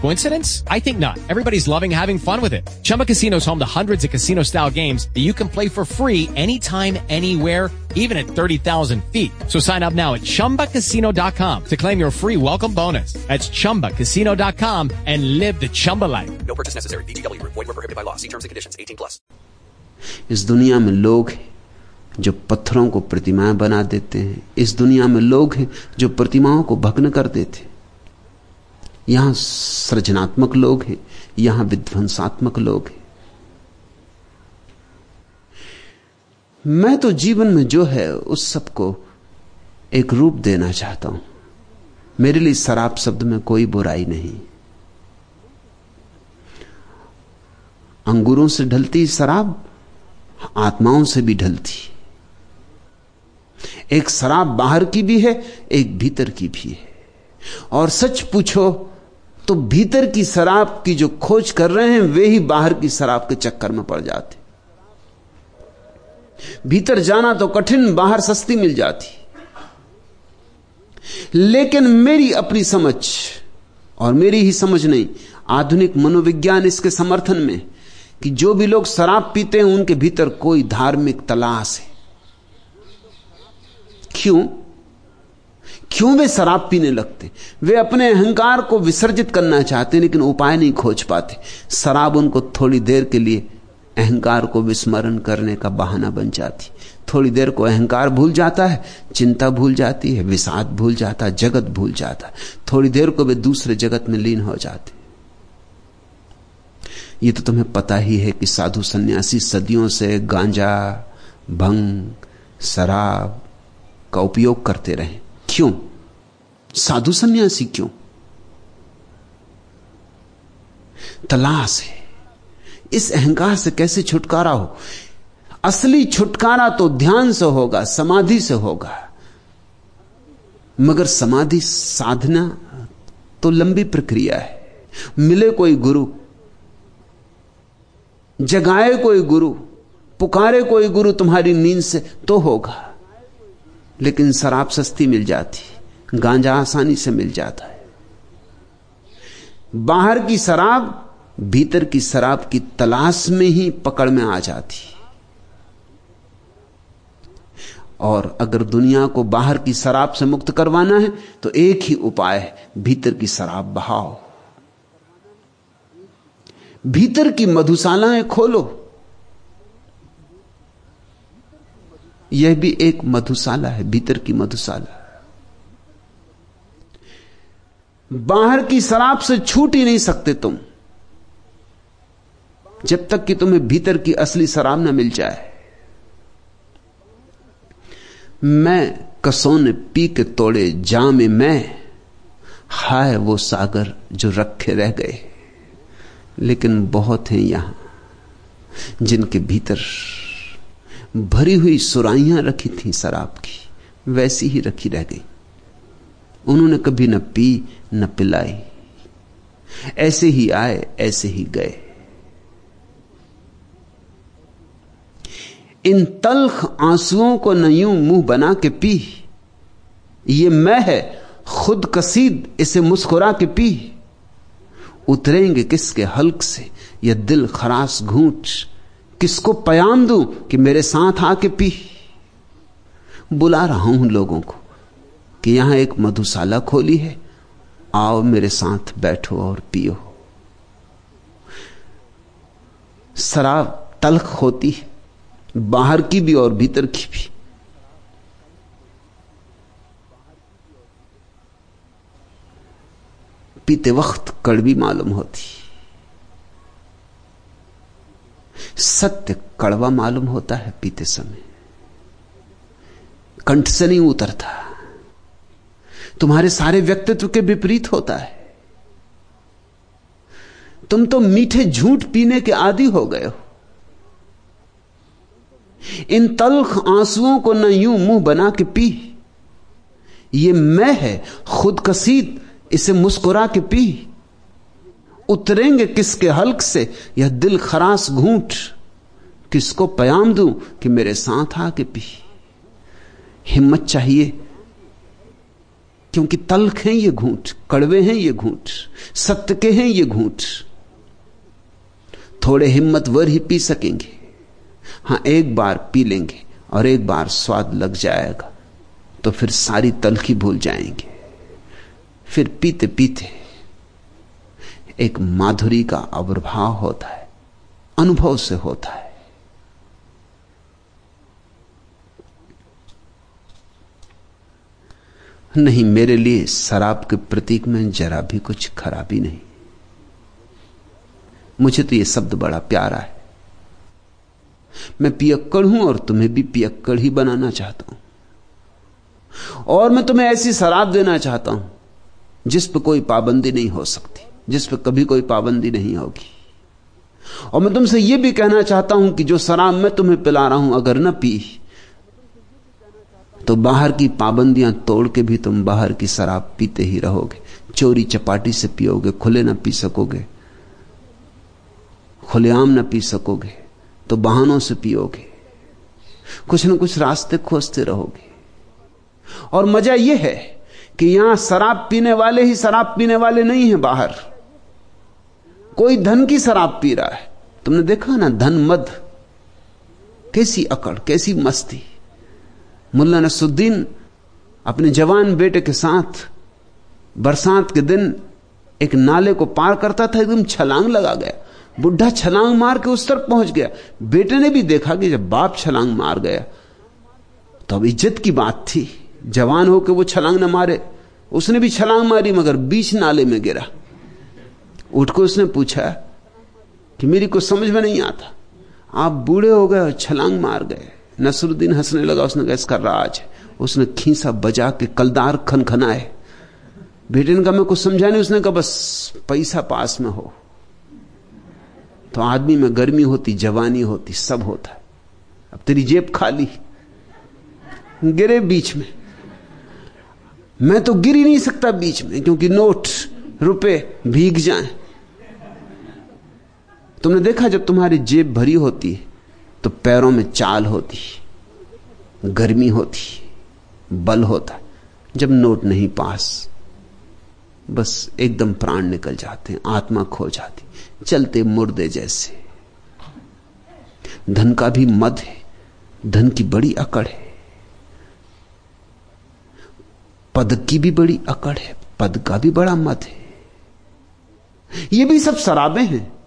Coincidence? I think not. Everybody's loving having fun with it. Chumba Casino is home to hundreds of casino-style games that you can play for free anytime, anywhere, even at 30,000 feet. So sign up now at ChumbaCasino.com to claim your free welcome bonus. That's ChumbaCasino.com and live the Chumba life. No purchase necessary. VGW Group. Void were prohibited by law. See terms and conditions. 18 plus. इस दुनिया में लोग हैं जो पत्थरों को प्रतिमाएं बना देते हैं इस दुनिया में लोग हैं जो प्रतिमाओं को भग्न कर देते हैं यहाँ सृजनात्मक लोग हैं, यहाँ विध्वंसात्मक लोग हैं। मैं तो जीवन में जो है, उस सबको एक रूप देना चाहता हूँ। मेरे लिए शराब शब्द में कोई बुराई नहीं। अंगूरों से ढलती शराब आत्माओं से भी ढलती। एक शराब बाहर की भी है, एक भीतर की भी है। और सच पूछो तो भीतर की शराब की जो खोज कर रहे हैं, वे ही बाहर की शराब के चक्कर में पड़ जाते। भीतर जाना तो कठिन, बाहर सस्ती मिल जाती। लेकिन मेरी अपनी समझ, और मेरी ही समझ नहीं, आधुनिक मनोविज्ञान इसके समर्थन में कि जो भी लोग शराब पीते हैं, उनके भीतर कोई धार्मिक तलाश है। क्यों? क्यों वे शराब पीने लगते? वे अपने अहंकार को विसर्जित करना चाहते, लेकिन उपाय नहीं खोज पाते। शराब उनको थोड़ी देर के लिए अहंकार को विस्मरण करने का बहाना बन जाती। थोड़ी देर को अहंकार भूल जाता है, चिंता भूल जाती है, विषाद भूल जाता है जगत भूल जाता। है थोड़ी देर को वे दूसरे जगत में लीन हो जाते। ये तो तुम्हें पता ही है कि साधु सन्यासी सदियों से गांजा, भंग, शराब का उपयोग करते रहे। क्यों? साधु सन्यासी क्यों? तलाश है। इस अहंकार से कैसे छुटकारा हो? असली छुटकारा तो ध्यान से होगा, समाधि से होगा। मगर समाधि साधना तो लंबी प्रक्रिया है। मिले कोई गुरु, जगाए कोई गुरु, पुकारे कोई गुरु तुम्हारी नींद से तो होगा। लेकिन शराब सस्ती मिल जाती। गांजा आसानी से मिल जाता है। बाहर की शराब भीतर की शराब की तलाश में ही पकड़ में आ जाती और अगर दुनिया को बाहर की शराब से मुक्त करवाना है तो एक ही उपाय है, भीतर की शराब बहाओ। भीतर की मधुशालाएँ खोलो। यह भी एक मधुशाला है, भीतर की मधुशाला। बाहर की शराब से छूट ही नहीं सकते तुम। जब तक कि तुम्हें भीतर की असली शराब ना मिल जाए। मैं कसौन पी के तोड़े जाम मैं, हाय वो सागर जो रखे रह गए। लेकिन बहुत हैं यहाँ, जिनके भीतर भरी हुई सुराइयाँ रखी थी शराब की, वैसी ही रखी रह गई। उन्होंने कभी न पी, न पिलाई। ऐसे ही आए, ऐसे ही गए। इन तलख आंसुओं को न यूँ मुँह बना के पी। ये मैं है, खुद कसीद इसे मुस्कुरा के पी। उतरेंगे किसके हल्क से, यह दिल खरास घूट किसको पयाम दूँ कि मेरे साथ आके पी। बुला रहा हूँ लोगों को। कि यहाँ एक मधुशाला खोली है। आओ मेरे साथ बैठो और पियो। शराब तलख होती है, बाहर की भी और भीतर की भी। पीते वक्त कड़वी मालूम होती। सत्य कड़वा मालूम होता है पीते समय। कंठ से नहीं उतरता। तुम्हारे सारे व्यक्तित्व के विपरीत होता है। तुम तो मीठे झूठ पीने के आदि हो गए हो। इन तलख आंसुओं को न यूँ मुँह बना के पी। ये मैं है, खुद कसीद, इसे मुस्कुरा के पी। उतरेंगे किसके हल्क से, यह दिल खरास घूट। किसको पयाम दूँ कि मेरे साथ आके पी। हिम्मत चाहिए क्योंकि तल्ख हैं ये घूंट, कड़वे हैं ये घूंट सत्य के हैं ये घूंट। थोड़े हिम्मतवर ही पी सकेंगे। हाँ, एक बार पी लेंगे और एक बार स्वाद लग जाएगा तो फिर सारी तलखी भूल जाएँगे। फिर पीते पीते एक माधुरी का आविर्भाव होता है, अनुभव से होता है। नहीं, मेरे लिए शराब के प्रतीक में जरा भी कुछ खराबी नहीं। मुझे तो यह शब्द बड़ा प्यारा है। मैं पियक्कड़ हूँ और तुम्हें भी पियक्कड़ ही बनाना चाहता हूँ। और मैं तुम्हें ऐसी शराब देना चाहता हूँ, जिस पर कोई पाबंदी नहीं हो सकती, जिस पर कभी कोई पाबंदी नहीं होगी। और मैं तुमसे यह भी कहना चाहता हूँ कि जो शराब मैं तुम्हें पिला रहा हूँ, अगर न पी तो बाहर की पाबंदियाँ तोड़ के भी तुम बाहर की शराब पीते ही रहोगे। चोरी चपाटी से पियोगे, खुले ना पी सकोगे। खुलेआम ना पी सकोगे तो बहानों से पियोगे। कुछ ना कुछ रास्ते खोजते रहोगे। और मज़ा यह है कि यहाँ शराब पीने वाले ही शराब पीने वाले नहीं हैं बाहर। कोई धन की शराब पी रहा है। तुमने देखा ना, धन मद। कैसी अकड़, कैसी मस्ती। मुल्ला नसुद्दीन अपने जवान बेटे के साथ बरसात के दिन एक नाले को पार करता था, एकदम छलांग लगा गया। बुढ़ा छलांग मार के उस तरफ़ पहुँच गया। बेटे ने भी देखा कि जब बाप छलांग मार गया तो अब इज़्ज़त की बात थी। जवान होकर वो छलांग न मारे। उसने भी छलांग मारी, मगर बीच नाले में गिरा। उठ को उसने पूछा कि मेरी कुछ समझ में नहीं आता। आप बूढ़े हो गए और छलांग मार गए। नसरुद्दीन हंसने लगा, उसने कहा, इसका राज है। उसने खींचा, बजा के कलदार खनखनाए। बेटे ने कहा, मैं कुछ समझा नहीं। उसने कहा, बस पैसा पास में हो। तो आदमी में गर्मी होती, जवानी होती, सब होता। है अब तेरी जेब खाली, गिरे बीच में। मैं तो गिर ही नहीं सकता बीच में, क्योंकि नोट, रुपए भीग जाएँ। तुमने देखा जब तुम्हारी जेब भरी होती है तो पैरों में चाल होती, गर्मी होती, बल होता, जब नोट नहीं पास, बस एकदम प्राण निकल जाते, आत्मा खो जाती, चलते मुर्दे जैसे। धन का भी मद है, धन की बड़ी अकड़ है। पद की भी बड़ी अकड़ है, पद का भी बड़ा मत है। ये भी सब शराबें हैं।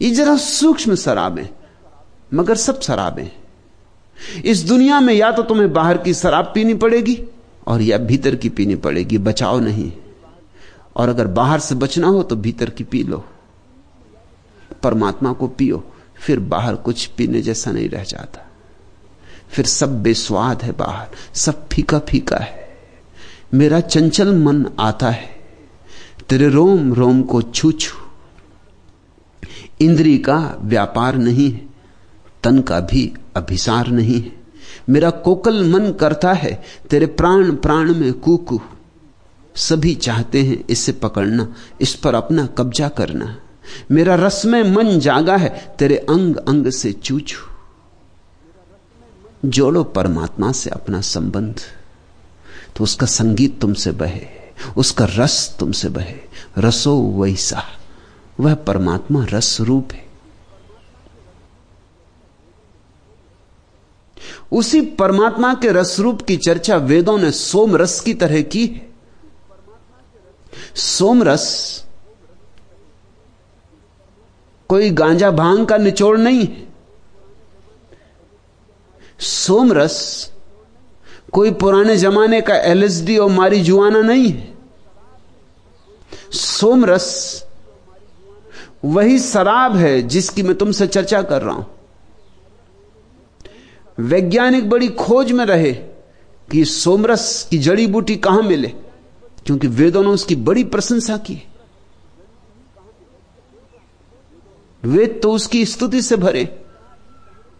ये जरा सूक्ष्म शराबें, मगर सब शराबें इस दुनिया में या तो तुम्हें बाहर की शराब पीनी पड़ेगी, और या भीतर की पीनी पड़ेगी, बचाओ नहीं। और अगर बाहर से बचना हो तो भीतर की पी लो। परमात्मा को पियो, फिर बाहर कुछ पीने जैसा नहीं रह जाता। फिर सब बेस्वाद है बाहर, सब फीका फीका है। मेरा चंचल मन आता है, तेरे रोम रोम को छू छू इंद्री का व्यापार नहीं है, तन का भी अभिसार नहीं है। मेरा कोकल मन करता है, तेरे प्राण प्राण में कूकू। सभी चाहते हैं इसे पकड़ना, इस पर अपना कब्जा करना। मेरा रस में मन जागा है, तेरे अंग अंग से चूचू। जोड़ो परमात्मा से अपना संबंध। तो उसका संगीत तुमसे बहे, उसका रस तुमसे बहे, रसो वैसा। वह परमात्मा रस रूप है। उसी परमात्मा के रस रूप की चर्चा वेदों ने सोम रस की तरह की है। सोम रस कोई गांजा भाँग का निचोड़ नहीं है। सोमरस कोई पुराने जमाने का एलएसडी और मारी जुआना नहीं है। सोमरस वही शराब है जिसकी मैं तुमसे चर्चा कर रहा हूँ। वैज्ञानिक बड़ी खोज में रहे कि सोमरस की जड़ी बूटी कहाँ मिले, क्योंकि वेदों ने उसकी बड़ी प्रशंसा की। वेद तो उसकी स्तुति से भरे,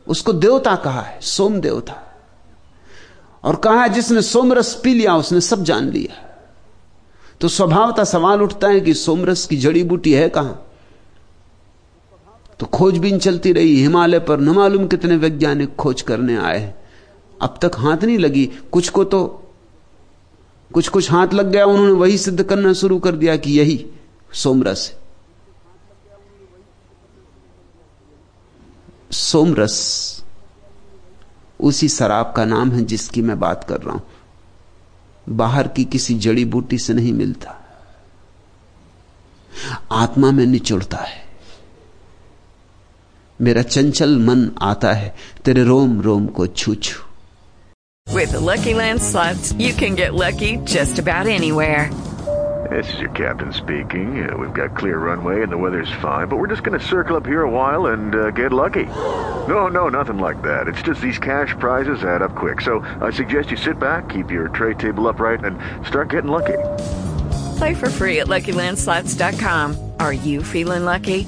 उसको देवता कहा है, सोम देवता। और कहा है, जिसने सोमरस पी लिया, उसने सब जान लिया। तो स्वभावता सवाल उठता है कि सोमरस की जड़ी बूटी है कहाँ? तो खोजबीन चलती रही, हिमालय पर, न मालूम कितने वैज्ञानिक खोज करने आए। अब तक हाथ नहीं लगी, कुछ को तो कुछ कुछ हाथ लग गया, उन्होंने वही सिद्ध करना शुरू कर दिया कि यही, सोमरस। सोमरस, उसी शराब का नाम है जिसकी मैं बात कर रहा हूँ। बाहर की किसी जड़ी बूटी से नहीं मिलता। आत्मा में निचुड़ता है। मेरा चंचल मन आता है तेरे रोम रोम को छू छू With the Lucky Land slots, you can get lucky just about anywhere. This is your captain speaking. Uh, we've got clear runway and the weather's fine, but we're just going to circle up here a while and uh, get lucky. No, no, nothing like that. It's just these cash prizes add up quick. So I suggest you sit back, keep your tray table upright, and start getting lucky. Play for free at LuckyLandSlots.com. Are you feeling lucky?